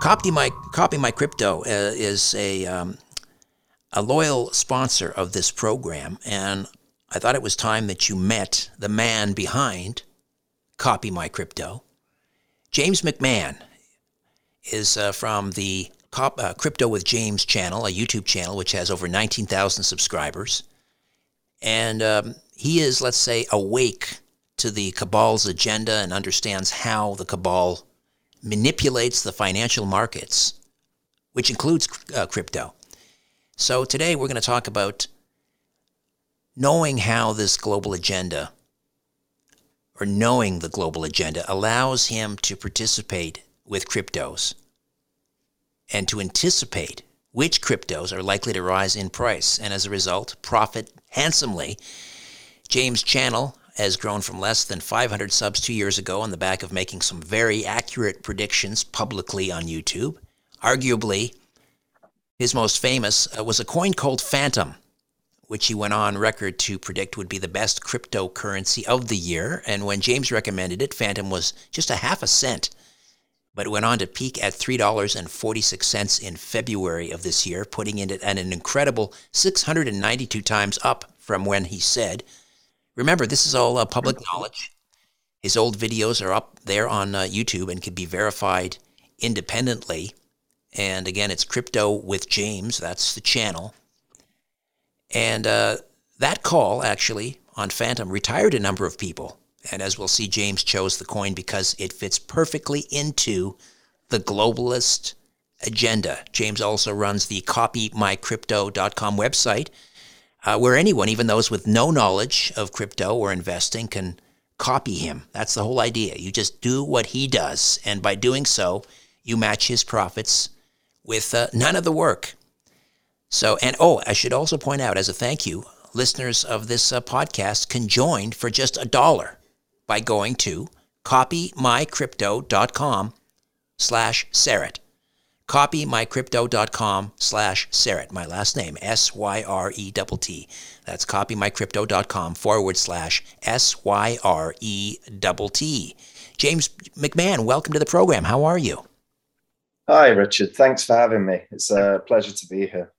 Copy my copy my crypto uh, is a um, a loyal sponsor of this program, and I thought it was time that you met the man behind Copy My Crypto. James McMahon is uh, from the Cop, uh, Crypto with James channel, a YouTube channel which has over 19,000 subscribers, and um, he is, let's say, awake to the cabal's agenda and understands how the cabal manipulates the financial markets, which includes uh, crypto. So today we're going to talk about knowing how this global agenda or knowing the global agenda allows him to participate with cryptos and to anticipate which cryptos are likely to rise in price and as a result profit handsomely. James' channel has grown from less than 500 subs two years ago on the back of making some very accurate predictions publicly on YouTube. Arguably, his most famous uh, was a coin called Fantom, which he went on record to predict would be the best cryptocurrency of the year. And when James recommended it, Fantom was just a half a cent, but went on to peak at $3.46 in February of this year, putting it at an incredible 692 times up from when he said Remember, this is all uh, public knowledge. His old videos are up there on uh, YouTube and can be verified independently. And again, it's Crypto with James. That's the channel. And uh, that call, actually, on Fantom retired a number of people. And as we'll see, James chose the coin because it fits perfectly into the globalist agenda. James also runs the copymycrypto.com website uh, where anyone, even those with no knowledge of crypto or investing, can copy him. That's the whole idea. You just do what he does, and by doing so, you match his profits with uh, none of the work. So, and oh, I should also point out as a thank you, listeners of this uh, podcast can join for just a dollar by going to copymycrypto.com slash Syrett copymycrypto.com slash Syrett, my last name, S-Y-R-E-T-T. That's copymycrypto.com forward slash S-Y-R-E-T-T. James McMahon, welcome to the program. How are you? Hi, Richard. Thanks for having me. It's a pleasure to be here.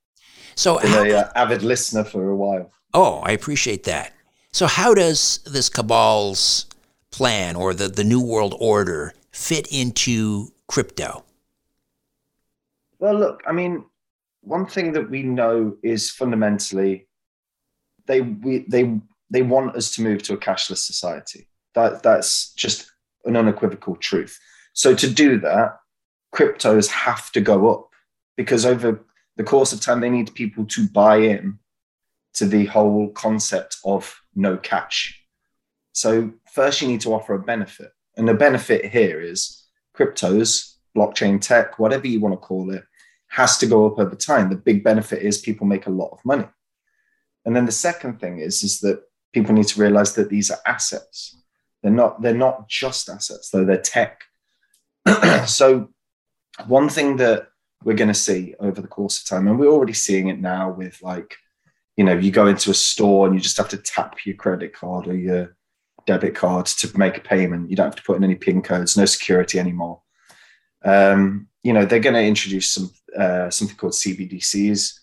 So, Been an uh, avid listener for a while. Oh, I appreciate that. So, how does this cabal's plan or the, the New World Order fit into crypto? Well, look, I mean, one thing that we know is fundamentally they we, they they want us to move to a cashless society. That that's just an unequivocal truth. So to do that, cryptos have to go up because over the course of time they need people to buy in to the whole concept of no cash. So first you need to offer a benefit. And the benefit here is cryptos, blockchain tech, whatever you want to call it, has to go up over time. The big benefit is people make a lot of money. And then the second thing is, is that people need to realize that these are assets. They're not, they're not just assets, though they're tech. so one thing that we're going to see over the course of time, and we're already seeing it now with like, you know, you go into a store and you just have to tap your credit card or your debit card to make a payment. You don't have to put in any PIN codes, no security anymore. Um, you know, they're going to introduce some uh, something called CBDCs.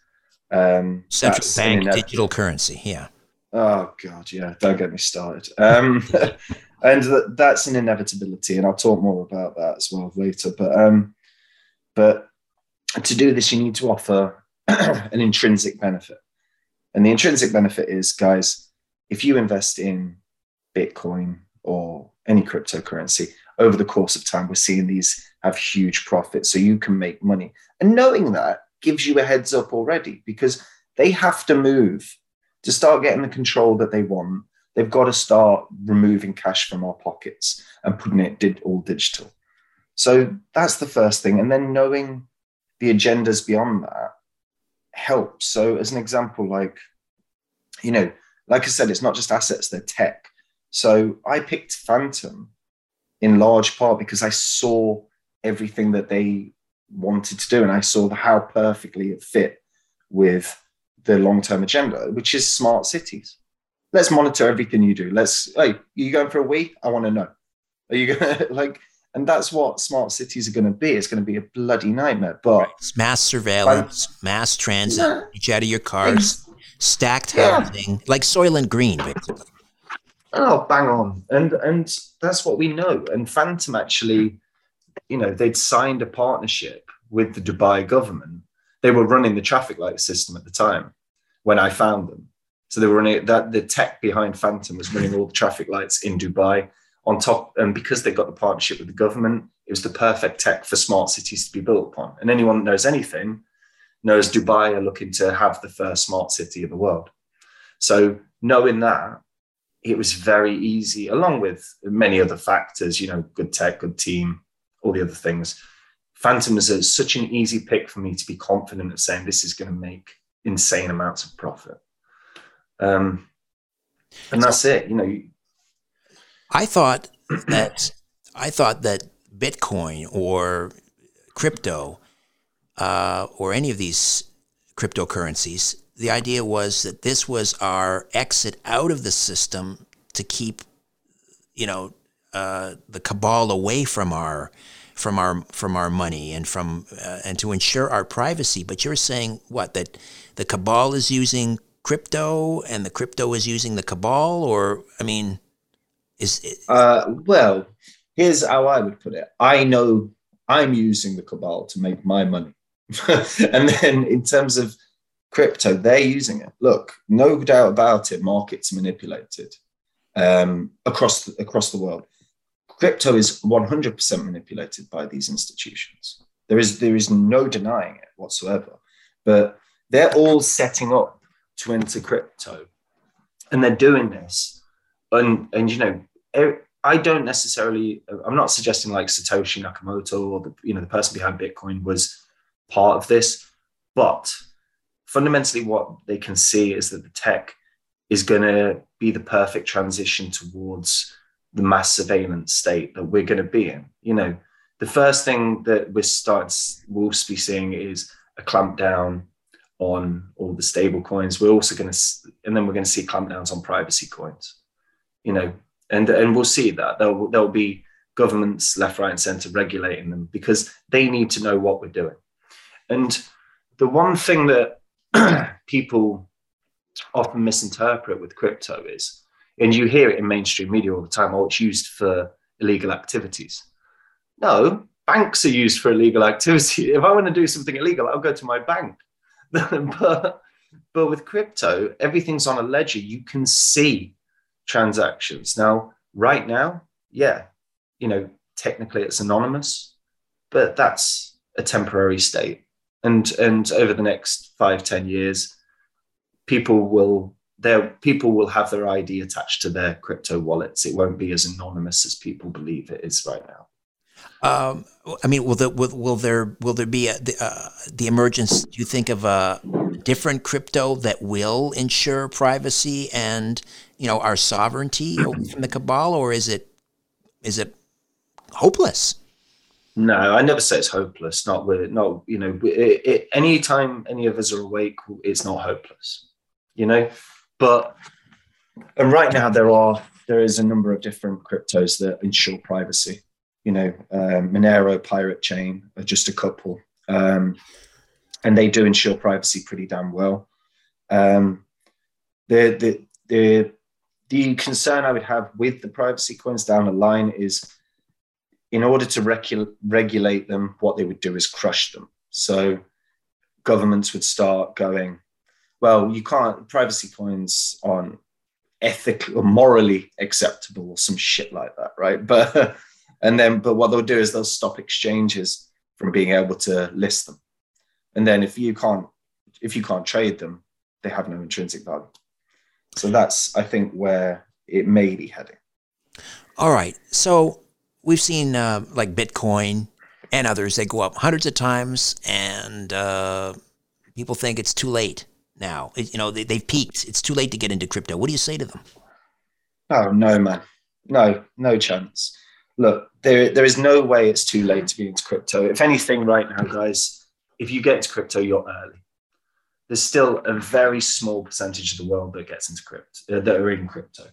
Um, Central bank digital currency. Yeah. Oh God, yeah. Don't get me started. Um, and th- that's an inevitability, and I'll talk more about that as well later. But um, but to do this, you need to offer an intrinsic benefit, and the intrinsic benefit is, guys, if you invest in Bitcoin or any cryptocurrency over the course of time, we're seeing these have huge profits, so you can make money. And knowing that gives you a heads up already because they have to move to start getting the control that they want. They've got to start removing cash from our pockets and putting it all digital. So that's the first thing. And then knowing the agendas beyond that helps. So, as an example, like, you know, like I said, it's not just assets, they're tech. So I picked Fantom in large part because I saw everything that they wanted to do and I saw how perfectly it fit with the long term agenda, which is smart cities. Let's monitor everything you do. Let's, hey, are you going for a week? I want to know. Are you going to, like, and that's what smart cities are going to be. It's going to be a bloody nightmare. But right. mass surveillance, mass transit, yeah, each out of your cars, stacked yeah. housing, like Soylent Green, basically. Oh, bang on. And and that's what we know. And Fantom actually, you know, they'd signed a partnership with the Dubai government. They were running the traffic light system at the time when I found them. So they were running that the tech behind Fantom was running all the traffic lights in Dubai on top. And because they got the partnership with the government, it was the perfect tech for smart cities to be built upon. And anyone that knows anything knows Dubai are looking to have the first smart city of the world. So knowing that, it was very easy, along with many other factors, you know, good tech, good team, all the other things. Fantom is a, such an easy pick for me to be confident of saying this is going to make insane amounts of profit. Um, and that's it. You know, I thought that I thought that Bitcoin or crypto uh, or any of these cryptocurrencies the idea was that this was our exit out of the system to keep, you know, uh, the cabal away from our from our from our money and from uh, and to ensure our privacy. But you're saying what that the cabal is using crypto and the crypto is using the cabal, or I mean, is it? Uh, well, here's how I would put it. I know I'm using the cabal to make my money, and then in terms of crypto, they're using it. Look, no doubt about it, markets manipulated um, across the, across the world. Crypto is 100% manipulated by these institutions. There is there is no denying it whatsoever. But they're all setting up to enter crypto, and they're doing this. And and you know, I don't necessarily. I'm not suggesting like Satoshi Nakamoto or the you know the person behind Bitcoin was part of this, but fundamentally what they can see is that the tech is going to be the perfect transition towards the mass surveillance state that we're going to be in. You know, the first thing that we're starting, we'll be seeing is a clampdown on all the stable coins. We're also going to, and then we're going to see clampdowns on privacy coins. You know, and and we'll see that there'll there'll be governments left, right, and centre regulating them because they need to know what we're doing. And the one thing that people often misinterpret with crypto is, and you hear it in mainstream media all the time, oh, it's used for illegal activities. No, banks are used for illegal activity. If I want to do something illegal, I'll go to my bank. but, but with crypto, everything's on a ledger. You can see transactions. Now, right now, yeah, you know, technically it's anonymous, but that's a temporary state and and over the next five ten years people will their people will have their id attached to their crypto wallets it won't be as anonymous as people believe it is right now um, I mean, will, there will, will there will there be a, the, uh, the emergence? Do you think of a different crypto that will ensure privacy and you know our sovereignty from the cabal, or is it is it hopeless? No, I never say it's hopeless. Not with not you know. It, it, any of us are awake, it's not hopeless. You know, but and right now there are there is a number of different cryptos that ensure privacy. You know, um, Monero, Pirate Chain are just a couple, um, and they do ensure privacy pretty damn well. Um, the the the the concern I would have with the privacy coins down the line is in order to regu- regulate them, what they would do is crush them. So governments would start going, well, you can't, privacy coins aren't ethically or morally acceptable or some shit like that, right? But, and then, but what they'll do is they'll stop exchanges from being able to list them. And then if you can't, if you can't trade them, they have no intrinsic value. So that's, I think, where it may be heading. All right. So we've seen uh, like Bitcoin and others, they go up hundreds of times, and uh, people think it's too late now. It, you know, they, they've peaked. It's too late to get into crypto. What do you say to them? Oh no, man, no, no chance. Look, there there is no way it's too late to be into crypto. If anything, right now, guys, if you get into crypto, you're early. There's still a very small percentage of the world that gets into crypto uh, that are in crypto.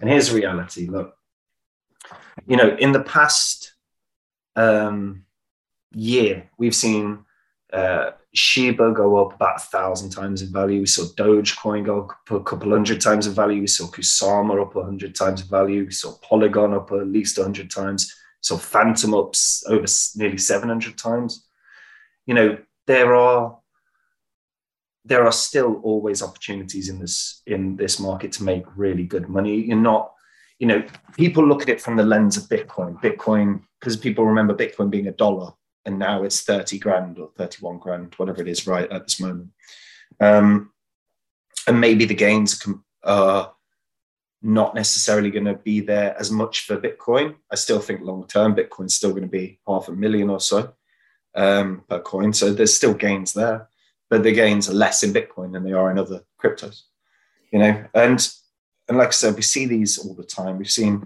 And here's the reality. Look, you know, in the past um, year, we've seen uh, Shiba go up about a thousand times in value. We saw Dogecoin go up a couple hundred times in value. We saw Kusama up a hundred times in value. We saw Polygon up at least a hundred times. So Fantom ups over nearly 700 times. You know, there are there are still always opportunities in this in this market to make really good money. You're not, you know, people look at it from the lens of Bitcoin. Bitcoin, because people remember Bitcoin being a dollar and now it's 30 grand or 31 grand, whatever it is, right at this moment. Um, and maybe the gains are not necessarily going to be there as much for Bitcoin. I still think long term, Bitcoin's still going to be half a million or so um, per coin. So there's still gains there, but the gains are less in Bitcoin than they are in other cryptos. You know, and and like I said, we see these all the time. We've seen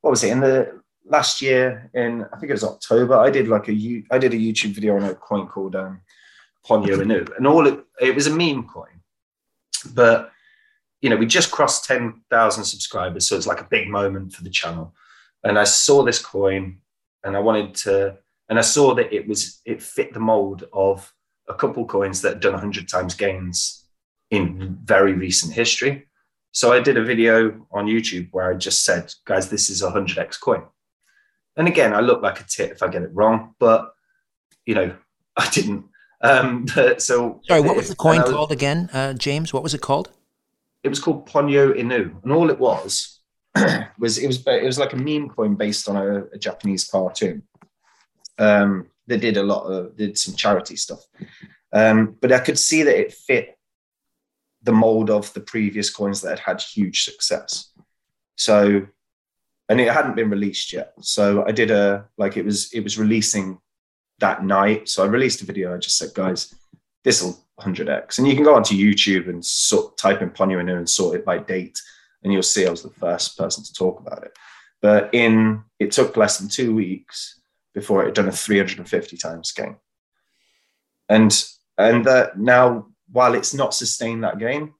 what was it in the last year in I think it was October. I did like a I did a YouTube video on a coin called um, Ponyo Inu, and all it, it was a meme coin, but you know we just crossed ten thousand subscribers, so it's like a big moment for the channel. And I saw this coin, and I wanted to, and I saw that it was it fit the mold of a couple coins that had done 100 times gains in very recent history. So I did a video on YouTube where I just said, guys, this is a 100x coin. And again, I look like a tit if I get it wrong, but you know, I didn't. Um, so sorry, what was the coin called again, uh, James? What was it called? It was called Ponyo Inu, and all it was was it was it was like a meme coin based on a, a Japanese cartoon. Um, they did a lot of did some charity stuff, um, but I could see that it fit the mold of the previous coins that had had huge success. So and it hadn't been released yet. So I did a like it was it was releasing that night. So I released a video. I just said, guys, this will 100x, and you can go onto YouTube and sort type in Ponyo and sort it by date, and you'll see I was the first person to talk about it. But in it took less than two weeks before it had done a 350 times gain, and and that now while it's not sustained that gain,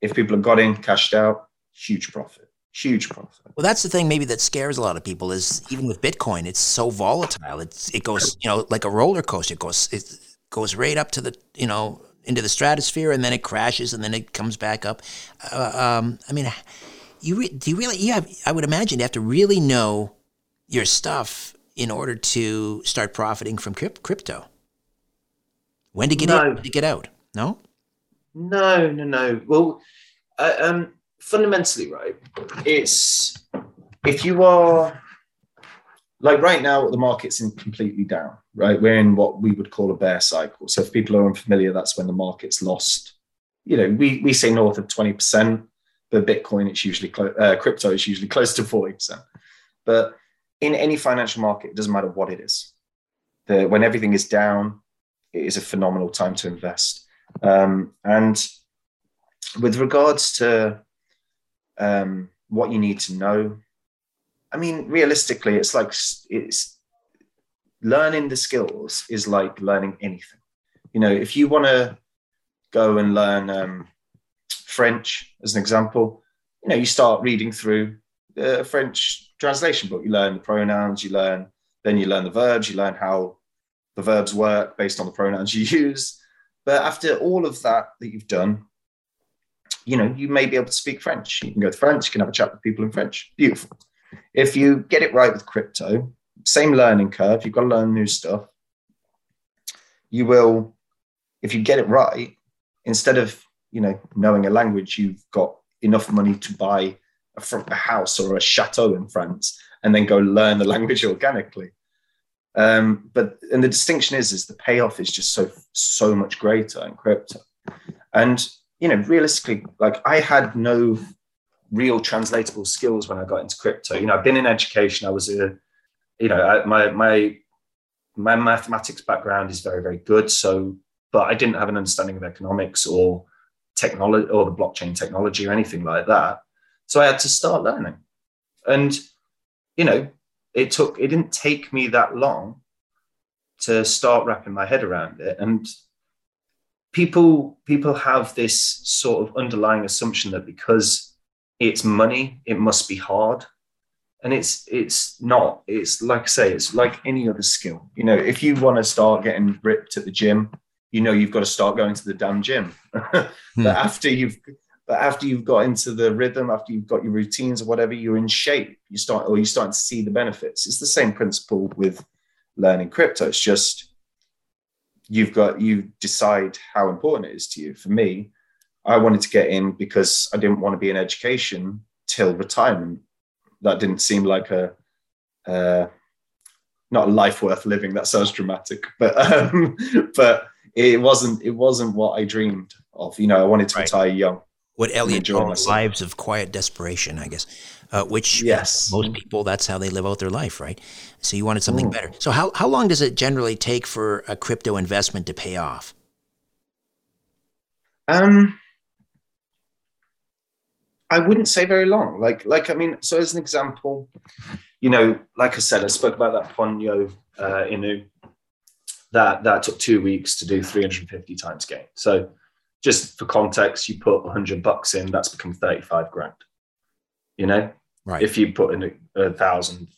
if people have got in, cashed out, huge profit huge profit. Well, that's the thing maybe that scares a lot of people is even with Bitcoin, it's so volatile. It's it goes you know like a roller coaster. It goes it goes right up to the you know into the stratosphere and then it crashes and then it comes back up. Uh, um, I mean, you re- do you really? You have I would imagine you have to really know your stuff in order to start profiting from crypto. When to get no. in, when to get out? No. No, no, no. Well, uh, um, fundamentally, right, it's if you are like right now, the market's in completely down, right? We're in what we would call a bear cycle. So if people are unfamiliar, that's when the market's lost. You know, we, we say north of 20%, but Bitcoin, it's usually, clo- uh, crypto is usually close to 40%. But in any financial market, it doesn't matter what it is. The, when everything is down, it is a phenomenal time to invest. Um, and with regards to um, what you need to know. I mean, realistically, it's like it's learning the skills is like learning anything. You know, if you want to go and learn um, French, as an example, you know, you start reading through the French translation book. You learn the pronouns, you learn, then you learn the verbs, you learn how the verbs work based on the pronouns you use. But after all of that that you've done, you know, you may be able to speak French. You can go to France, you can have a chat with people in French. Beautiful. If you get it right with crypto, same learning curve, you've got to learn new stuff. You will, if you get it right, instead of, you know, knowing a language, you've got enough money to buy a, a house or a chateau in France and then go learn the language organically. Um, but and the distinction is is the payoff is just so so much greater in crypto. And you know, realistically, like I had no real translatable skills when I got into crypto. You know, I've been in education. I was a, you know, I, my my my mathematics background is very, very good. So, but I didn't have an understanding of economics or technology or the blockchain technology or anything like that. So I had to start learning. And, you know, it took, it didn't take me that long to start wrapping my head around it. And people, people have this sort of underlying assumption that because it's money, it must be hard. And it's it's not. It's like I say, it's like any other skill. You know, if you want to start getting ripped at the gym, you know you've got to start going to the damn gym. but hmm. after you've but after you've got into the rhythm, after you've got your routines or whatever, you're in shape. You start or you start to see the benefits. It's the same principle with learning crypto. It's just you've got you decide how important it is to you. For me, I wanted to get in because I didn't want to be in education till retirement. That didn't seem like a uh, not a life worth living. That sounds dramatic, but um, but it wasn't it wasn't what I dreamed of. You know, I wanted to right. retire young. What Elliot called lives of quiet desperation, I guess. Uh, which yes. most people that's how they live out their life, right? So you wanted something mm. better. So how how long does it generally take for a crypto investment to pay off? Um, I wouldn't say very long. Like like I mean, so as an example, you know, like I said, I spoke about that Ponyo uh, Inu that that took two weeks to do 350 times gain. So just for context, you put 100 bucks in, that's become 35 grand. You know, right? If you put in a, a thousand,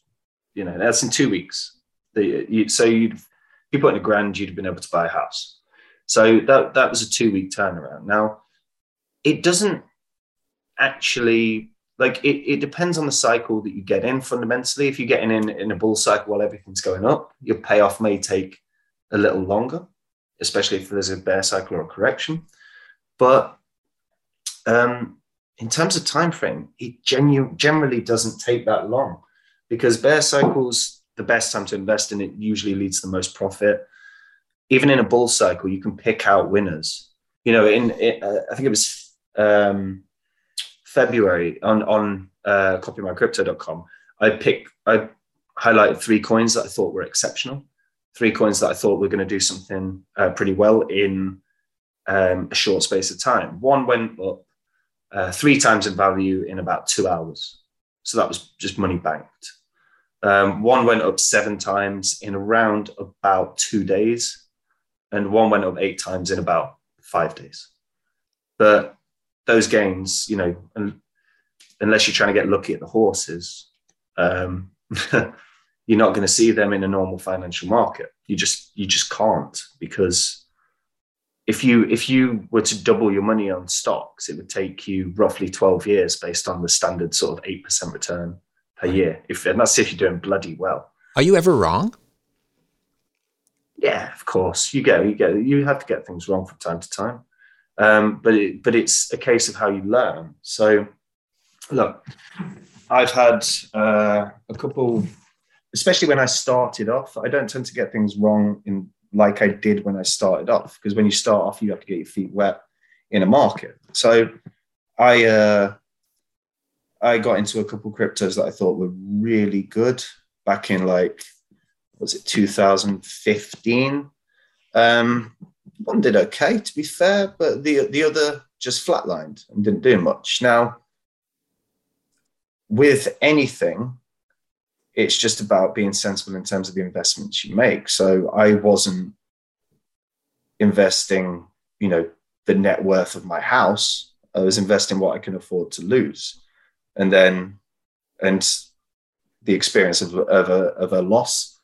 you know, that's in two weeks. The, you, so you'd if you put in a grand, you'd have been able to buy a house. So that that was a two week turnaround. Now, it doesn't actually like it, it depends on the cycle that you get in fundamentally if you're getting in in a bull cycle while everything's going up your payoff may take a little longer, especially if there's a bear cycle or a correction. But um, in terms of time frame, it genu- generally doesn't take that long because bear cycles, the best time to invest in it usually leads to the most profit. Even in a bull cycle, you can pick out winners. You know, in, in uh, I think it was um, February on on uh, copymycrypto.com, I pick I highlighted three coins that I thought were exceptional three coins that I thought were going to do something uh, pretty well in um, a short space of time. One went up uh, three times in value in about two hours. So that was just money banked. Um, one went up seven times in around about two days, and one went up eight times in about five days. But those gains, you know, unless you're trying to get lucky at the horses, um, you're not going to see them in a normal financial market. You just you just can't because if you if you were to double your money on stocks, it would take you roughly 12 years based on the standard sort of eight percent return per year. If and that's if you're doing bloody well. Are you ever wrong? Yeah, of course. You get you get you have to get things wrong from time to time. Um, but it, but it's a case of how you learn. So look, I've had uh, a couple especially when I started off. I don't tend to get things wrong in like I did when I started off, because when you start off, you have to get your feet wet in a market. So I uh, I got into a couple cryptos that I thought were really good back in like was it 2015. Um, one did okay, to be fair, but the the other just flatlined and didn't do much. Now, with anything, it's just about being sensible in terms of the investments you make. So I wasn't investing, you know, the net worth of my house. I was investing what I can afford to lose. And then, and the experience of, of, a, of a loss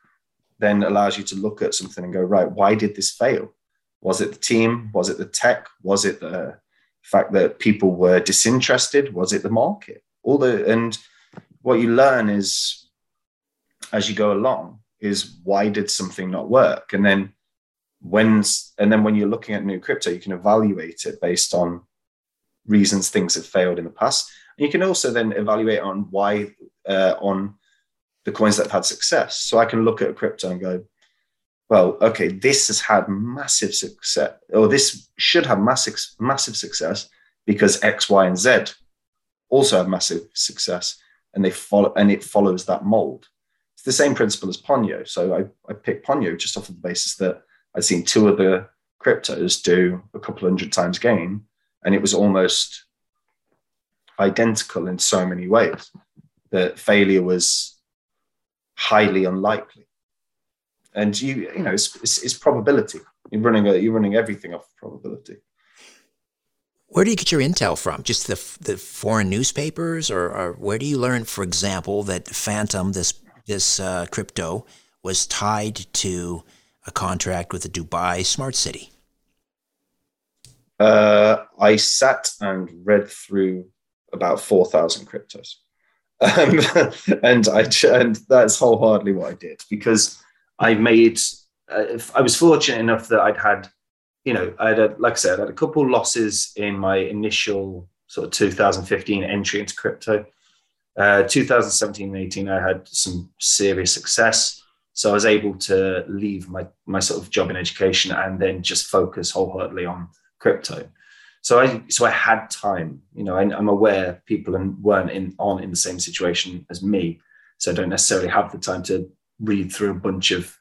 then allows you to look at something and go, right, why did this fail? Was it the team? Was it the tech? Was it the fact that people were disinterested? Was it the market? All the, and what you learn is as you go along is why did something not work? And then when and then when you're looking at new crypto you can evaluate it based on reasons things have failed in the past. And you can also then evaluate on why uh, on the coins that have had success. So i can look at a crypto and go well okay this has had massive success or this should have massive massive success because x y and z also have massive success and they follow and it follows that mold it's the same principle as Ponyo. So I, I picked Ponyo just off of the basis that I'd seen two other cryptos do a couple hundred times gain, and it was almost identical in so many ways that failure was highly unlikely. And you, you know, it's, it's, it's probability. You're running a, you're running everything off probability. Where do you get your intel from? Just the the foreign newspapers, or, or where do you learn, for example, that Fantom, this this uh, crypto, was tied to a contract with the Dubai Smart City? Uh, I sat and read through about four thousand cryptos, um, and I and that's wholeheartedly what I did because I made. Uh, I was fortunate enough that I'd had you know, I had, a, like I said, I had a couple losses in my initial sort of 2015 entry into crypto. Uh, 2017 and 18, I had some serious success. So I was able to leave my, my sort of job in education and then just focus wholeheartedly on crypto. So I, so I had time, you know, I, am aware people weren't in, on in the same situation as me. So I don't necessarily have the time to read through a bunch of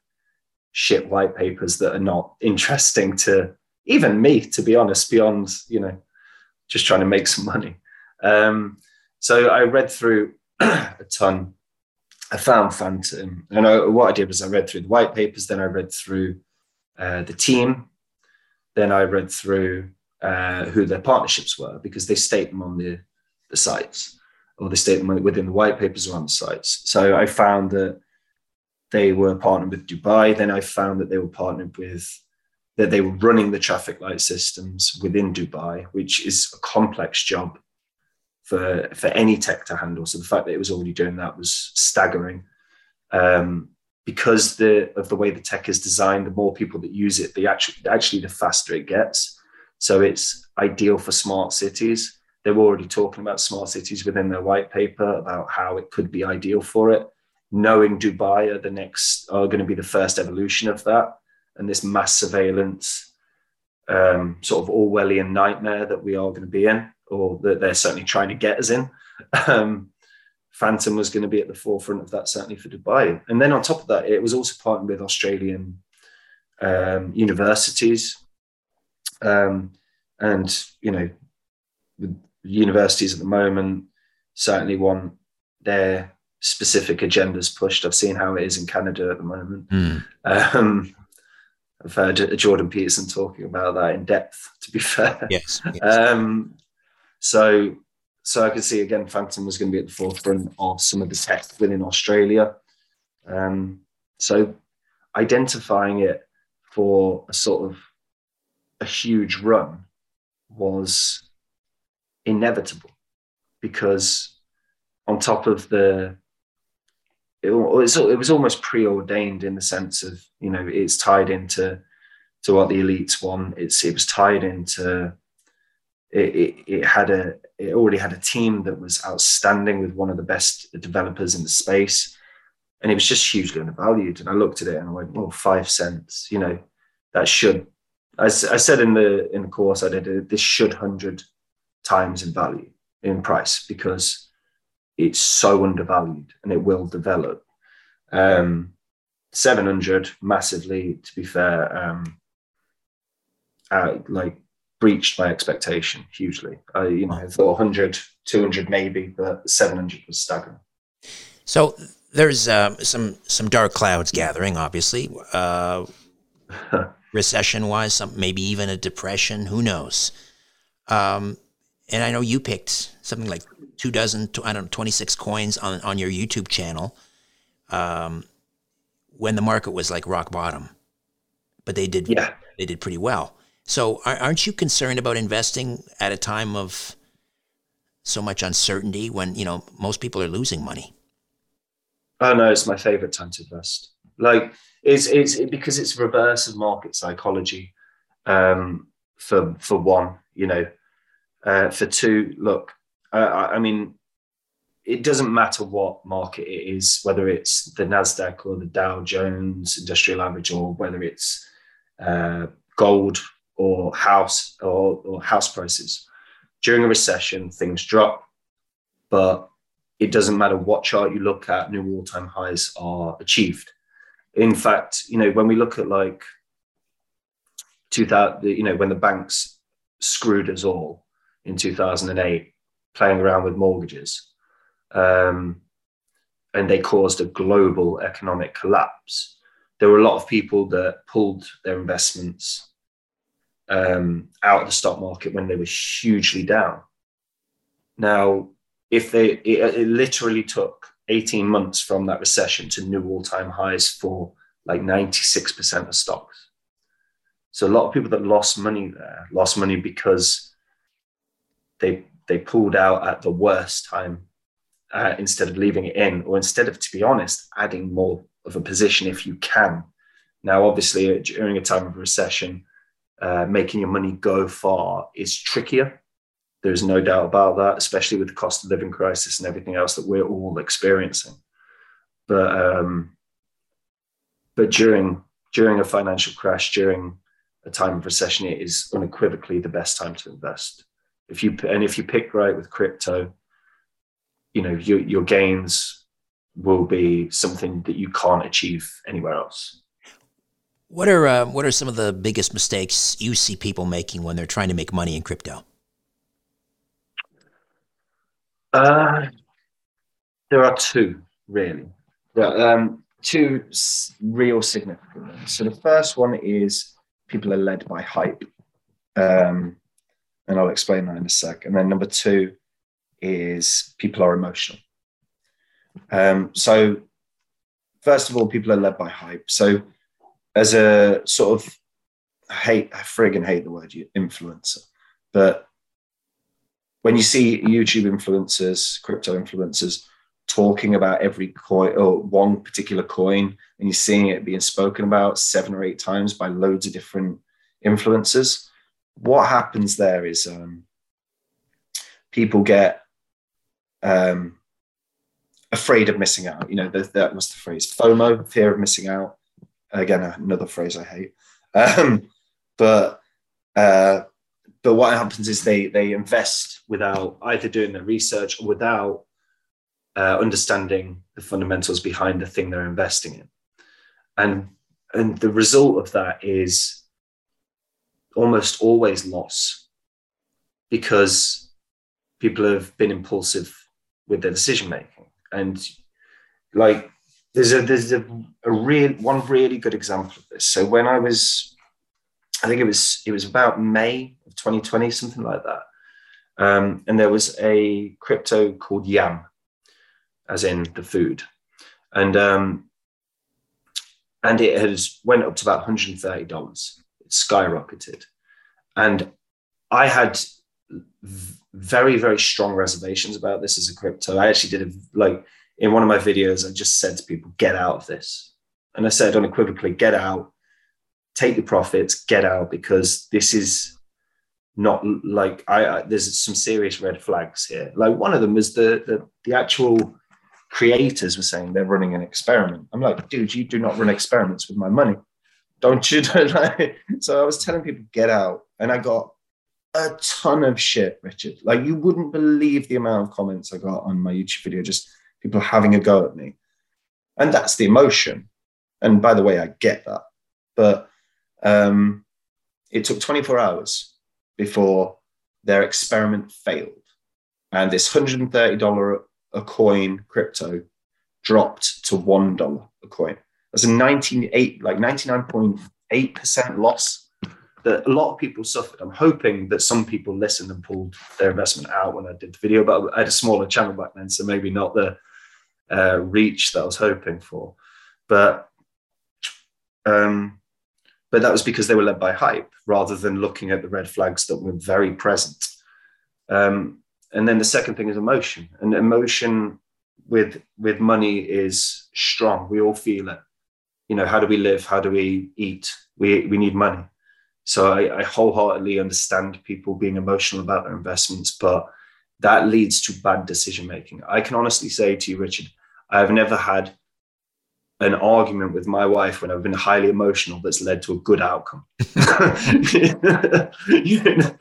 shit white papers that are not interesting to even me, to be honest, beyond, you know, just trying to make some money. Um, so I read through a ton. I found Fantom, And I, what I did was I read through the white papers, then I read through uh, the team, then I read through uh, who their partnerships were because they state them on the, the sites or they state them within the white papers or on the sites. So I found that they were partnered with Dubai. Then I found that they were partnered with that they were running the traffic light systems within Dubai, which is a complex job for for any tech to handle. So the fact that it was already doing that was staggering. Um, because the of the way the tech is designed, the more people that use it, the actually actually the faster it gets. So it's ideal for smart cities. They were already talking about smart cities within their white paper about how it could be ideal for it knowing Dubai are the next are going to be the first evolution of that, and this mass surveillance um, sort of Orwellian nightmare that we are going to be in, or that they're certainly trying to get us in. Um, Fantom was going to be at the forefront of that, certainly for Dubai. And then on top of that, it was also partnered with Australian um, universities. Um, and, you know, the universities at the moment certainly want their specific agendas pushed. I've seen how it is in Canada at the moment. Mm. Um, I've heard Jordan Peterson talking about that in depth. To be fair, yes. yes. Um, so, so I could see again, Fantom was going to be at the forefront of some of the tech within Australia. Um, so, identifying it for a sort of a huge run was inevitable because on top of the it was, it was almost preordained in the sense of you know it's tied into to what the elites want. It's it was tied into it, it, had a it already had a team that was outstanding with one of the best developers in the space, and it was just hugely undervalued. And I looked at it and I went, well, five cents, you know, that should. As I said in the in the course I did, this should hundred times in value in price because it's so undervalued and it will develop. Um, 700 massively, to be fair, um, uh, like breached my expectation hugely. I, you know, I thought 100, 200 maybe, but 700 was staggering. So there's uh, some some dark clouds gathering, obviously. Uh, recession wise, some maybe even a depression. Who knows? Um, and I know you picked something like two dozen, I don't know, 26 coins on, on your YouTube channel um, when the market was like rock bottom. But they did, yeah. they did pretty well. So aren't you concerned about investing at a time of so much uncertainty when, you know, most people are losing money? Oh no, it's my favorite time to invest. Like it's, it's it, because it's reverse of market psychology. Um, for, for one, you know, uh, for two, look, uh, I mean, it doesn't matter what market it is, whether it's the Nasdaq or the Dow Jones Industrial Average, or whether it's uh, gold or house or, or house prices. During a recession, things drop, but it doesn't matter what chart you look at, new all-time highs are achieved. In fact, you know, when we look at like 2000, you know, when the banks screwed us all in 2008, playing around with mortgages, um, and they caused a global economic collapse. There were a lot of people that pulled their investments um, out of the stock market when they were hugely down. Now, if they, it, it literally took 18 months from that recession to new all-time highs for like 96% of stocks. So a lot of people that lost money there lost money because they they pulled out at the worst time uh, instead of leaving it in, or instead of, to be honest, adding more of a position if you can. Now, obviously, during a time of recession, uh, making your money go far is trickier. There's no doubt about that, especially with the cost of living crisis and everything else that we're all experiencing. But um, but during during a financial crash, during a time of recession, it is unequivocally the best time to invest. If you and if you pick right with crypto, you know your, your gains will be something that you can't achieve anywhere else. What are uh, what are some of the biggest mistakes you see people making when they're trying to make money in crypto? Uh, there are two really. Um, two real significant ones. So the first one is people are led by hype, um, and I'll explain that in a sec. And then number two is people are emotional. Um, so, first of all, people are led by hype. So, as a sort of I hate, I friggin' hate the word influencer, but when you see YouTube influencers, crypto influencers talking about every coin or one particular coin, and you're seeing it being spoken about seven or eight times by loads of different influencers, what happens there is um, people get um, afraid of missing out. You know, that, that was the phrase FOMO, fear of missing out. Again, another phrase I hate. Um, but uh, but what happens is they they invest without either doing the research or without uh, understanding the fundamentals behind the thing they're investing in, and and the result of that is almost always loss because people have been impulsive with their decision making. And like there's a there's a, a real one really good example of this. So when I was, I think it was it was about May of 2020, something like that. Um, and there was a crypto called Yam, as in the food, and um, and it has went up to about 130 dollars. It skyrocketed, and I had very very strong reservations about this as a crypto i actually did a like in one of my videos i just said to people get out of this. And i said unequivocally get out. Take your profits. Get out because this is not like I, I there's some serious red flags here. Like one of them is the, the the actual creators were saying they're running an experiment. I'm like dude you do not run experiments with my money. Don't you so i was telling people get out. And i got a ton of shit, Richard. Like you wouldn't believe the amount of comments I got on my YouTube video, just people having a go at me. And that's the emotion. And by the way, I get that. But um, it took 24 hours before their experiment failed. And this $130 a coin crypto dropped to $1 a coin. That's a 98, like 99.8% loss that a lot of people suffered. I'm hoping that some people listened and pulled their investment out when I did the video, but I had a smaller channel back then, so maybe not the uh, reach that I was hoping for. But um, but that was because they were led by hype rather than looking at the red flags that were very present. Um, and then the second thing is emotion, and emotion with with money is strong. We all feel it. You know, how do we live? How do we eat? We we need money so I, I wholeheartedly understand people being emotional about their investments, but that leads to bad decision making. I can honestly say to you, Richard, I have never had an argument with my wife when I've been highly emotional that's led to a good outcome. you, know,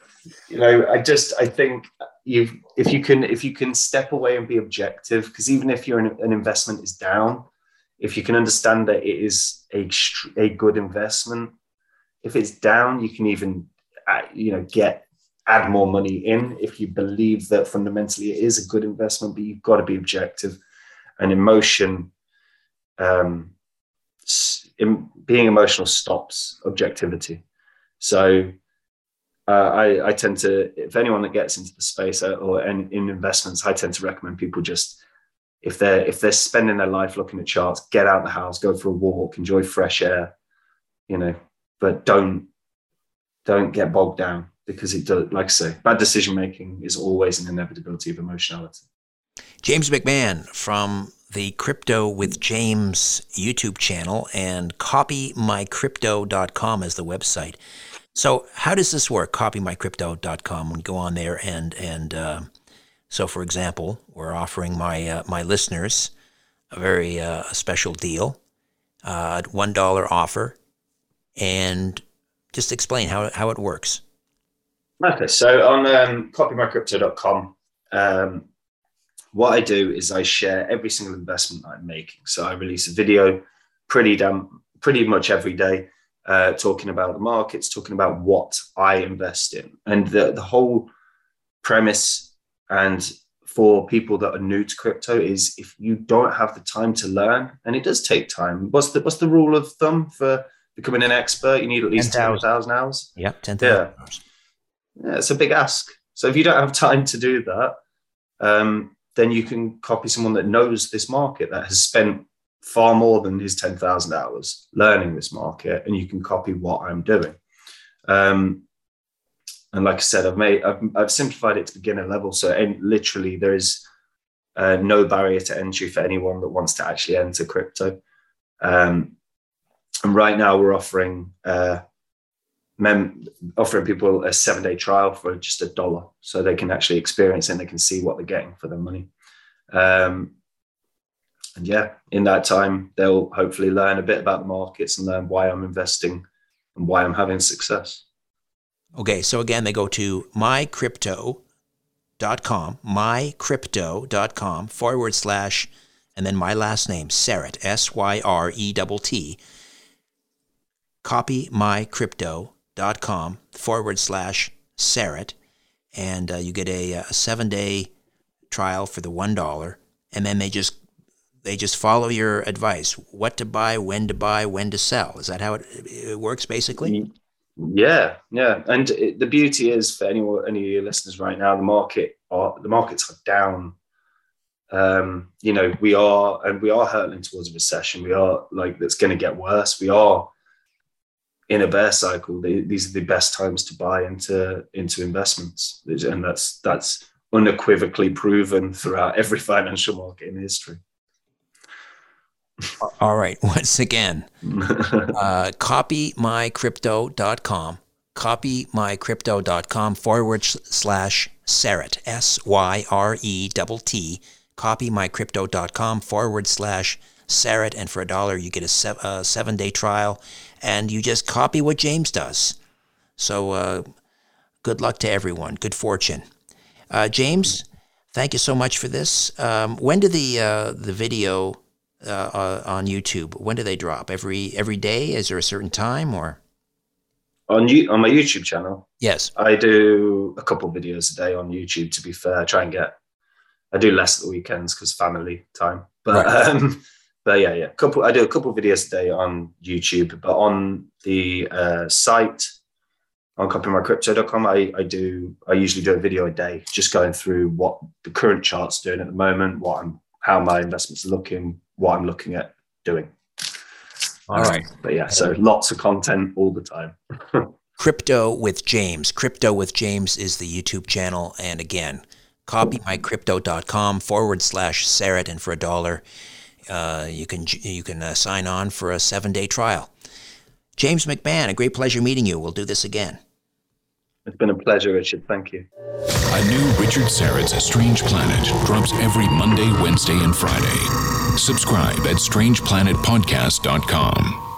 you know, I just I think you if you can if you can step away and be objective, because even if you're an, an investment is down, if you can understand that it is a a good investment, if it's down, you can even uh, you know get add more money in if you believe that fundamentally it is a good investment, but you've got to be objective. And emotion, um, in, being emotional stops objectivity. So uh, I, I, tend to, if anyone that gets into the space uh, or in, in, investments, I tend to recommend people just if they're if they're spending their life looking at charts, get out the house, go for a walk, enjoy fresh air, you know, but don't don't get bogged down because it does, like I say, bad decision making is always an inevitability of emotionality. James McMahon from the Crypto with James YouTube channel and copymycrypto.com is the website. So, how does this work? Copymycrypto.com. Go on there and and uh, so, for example, we're offering my uh, my listeners a very uh, special deal, uh, one dollar offer, and just explain how how it works. Okay, so on um, copymycrypto.com, um, what I do is I share every single investment I'm making. So I release a video pretty damn pretty much every day, uh, talking about the markets, talking about what I invest in, and the the whole premise and for people that are new to crypto is if you don't have the time to learn, and it does take time. What's the what's the rule of thumb for becoming an expert? You need at least 10,000 10, hours. Yep, 10,000 yeah. yeah, it's a big ask. So if you don't have time to do that, um, then you can copy someone that knows this market that has spent far more than his 10,000 hours learning this market and you can copy what I'm doing. Um, and like I said, I've made, I've, I've simplified it to beginner level. So literally there is uh, no barrier to entry for anyone that wants to actually enter crypto. Um, and right now we're offering, uh, offering people a seven day trial for just a dollar so they can actually experience and they can see what they're getting for their money. Um, and yeah, in that time, they'll hopefully learn a bit about the markets and learn why I'm investing and why I'm having success. Okay, so again, they go to mycrypto.com, mycrypto.com forward slash, and then my last name, Syrett, S Y R E T T. Copy mycrypto dot com forward slash Syrett, and uh, you get a, a seven day trial for the one dollar, and then they just they just follow your advice: what to buy, when to buy, when to sell. Is that how it, it works, basically? Yeah, yeah. And it, the beauty is for anyone, any of your listeners right now, the market are the markets are down. Um, you know, we are, and we are hurtling towards a recession. We are like that's going to get worse. We are in a bear cycle, they, these are the best times to buy into into investments, and that's that's unequivocally proven throughout every financial market in history. All right, once again, uh, copymycrypto.com, copymycrypto.com forward slash Syrett, S Y R E T T, copymycrypto.com forward slash Syrett, and for a dollar you get a, se- a seven day trial and you just copy what James does. So uh, good luck to everyone. Good fortune. Uh, James, thank you so much for this. Um, when do the uh, the video uh, uh, on YouTube? When do they drop? Every every day? Is there a certain time or? On you on my YouTube channel. Yes, I do a couple videos a day on YouTube. To be fair, I try and get. I do less at the weekends because family time, but right. um, but yeah, yeah, couple. I do a couple videos a day on YouTube, but on the uh, site on copymycrypto.com, I, I do. I usually do a video a day, just going through what the current chart's doing at the moment, what I'm, how my investments are looking, what I'm looking at doing. All right, but yeah, so lots of content all the time. Crypto with James. Crypto with James is the YouTube channel, and again, copymycrypto.com forward slash Syrett, and for a dollar uh, you can you can uh, sign on for a seven day trial. James McMahon, a great pleasure meeting you. We'll do this again. It's been a pleasure, Richard. Thank you. A new Richard Syrett's Strange Planet drops every Monday, Wednesday, and Friday. Subscribe at strangeplanetpodcast.com.